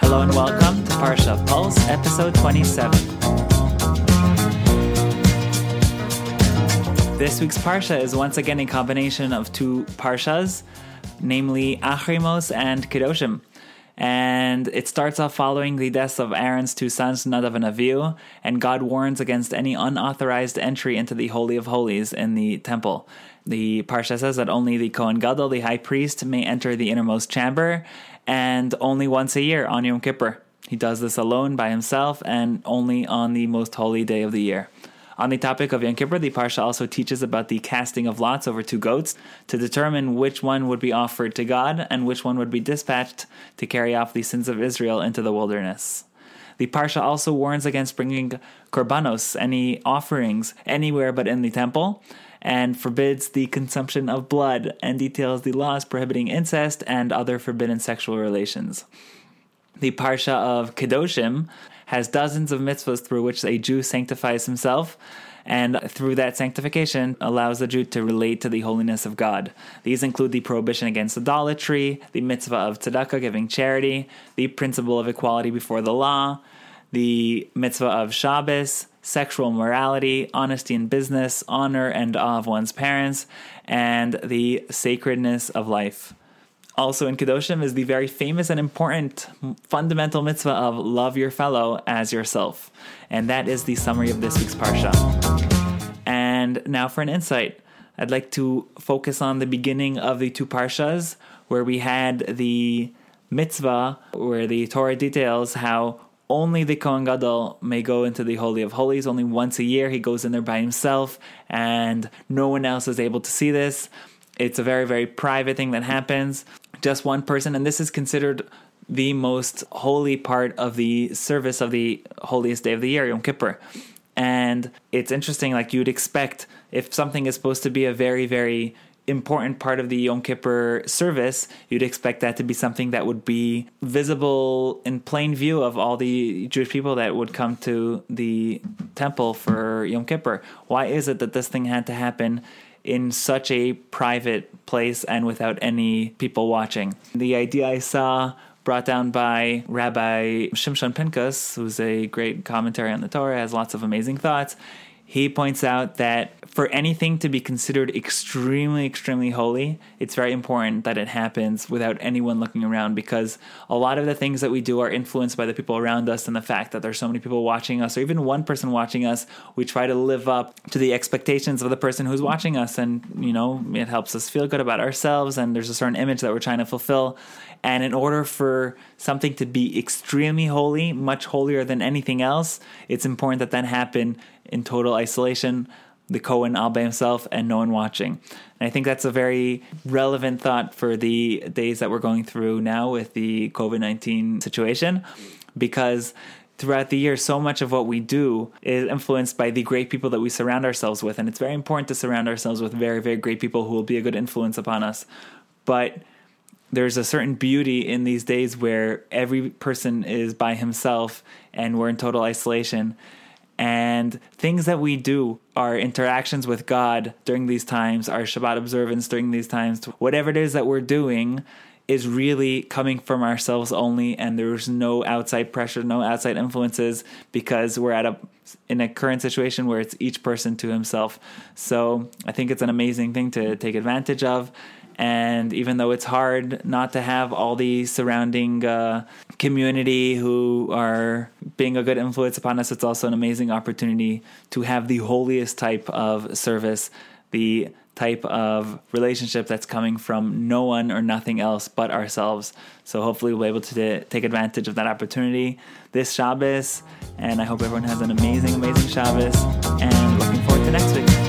Hello and welcome to Parsha Pulse, episode 27. This week's Parsha is once again a combination of two Parshas, namely Achrei Mos and Kedoshim. And it starts off following the deaths of Aaron's two sons, Nadav and Avihu, and God warns against any unauthorized entry into the Holy of Holies in the temple. The Parsha says that only the Kohen Gadol, the high priest, may enter the innermost chamber, and only once a year on Yom Kippur. He does this alone by himself and only on the most holy day of the year. On the topic of Yom Kippur, the Parsha also teaches about the casting of lots over two goats to determine which one would be offered to God and which one would be dispatched to carry off the sins of Israel into the wilderness. The Parsha also warns against bringing korbanos, any offerings, anywhere but in the temple, and forbids the consumption of blood and details the laws prohibiting incest and other forbidden sexual relations. The Parsha of Kedoshim has dozens of mitzvahs through which a Jew sanctifies himself and through that sanctification allows the Jew to relate to the holiness of God. These include the prohibition against idolatry, the mitzvah of tzedakah, giving charity, the principle of equality before the law, the mitzvah of Shabbos, sexual morality, honesty in business, honor and awe of one's parents, and the sacredness of life. Also in Kedoshim is the very famous and important fundamental mitzvah of love your fellow as yourself. And that is the summary of this week's Parsha. And now for an insight. I'd like to focus on the beginning of the two Parshas, where we had the mitzvah, where the Torah details how only the Kohen Gadol may go into the Holy of Holies. Only once a year he goes in there by himself, and no one else is able to see this. It's a very, very private thing that happens. Just one person, and this is considered the most holy part of the service of the holiest day of the year, Yom Kippur. And it's interesting, like you'd expect if something is supposed to be a very, very important part of the Yom Kippur service, you'd expect that to be something that would be visible in plain view of all the Jewish people that would come to the temple for Yom Kippur. Why is it that this thing had to happen in such a private place and without any people watching? The idea I saw brought down by Rabbi Shimshon Pinkus, who's a great commentary on the Torah, has lots of amazing thoughts he points out that for anything to be considered extremely, extremely holy, it's very important that it happens without anyone looking around because a lot of the things that we do are influenced by the people around us and the fact that there's so many people watching us or even one person watching us. We try to live up to the expectations of the person who's watching us, and you know, it helps us feel good about ourselves, and there's a certain image that we're trying to fulfill. And in order for something to be extremely holy, much holier than anything else, it's important that that happen in total isolation, the Cohen all by himself, and no one watching. And I think that's a very relevant thought for the days that we're going through now with the COVID 19 situation, because throughout the year, so much of what we do is influenced by the great people that we surround ourselves with. And it's very important to surround ourselves with very, very great people who will be a good influence upon us. But there's a certain beauty in these days where every person is by himself and we're in total isolation and things that we do, our interactions with God during these times, our Shabbat observance during these times, whatever it is that we're doing is really coming from ourselves only and there's no outside pressure, no outside influences because we're at a in a current situation where it's each person to himself. So, I think it's an amazing thing to take advantage of and even though it's hard not to have all the surrounding uh, community who are being a good influence upon us, it's also an amazing opportunity to have the holiest type of service, the type of relationship that's coming from no one or nothing else but ourselves. So hopefully we'll be able to take advantage of that opportunity this Shabbos. And I hope everyone has an amazing, amazing Shabbos. And looking forward to next week.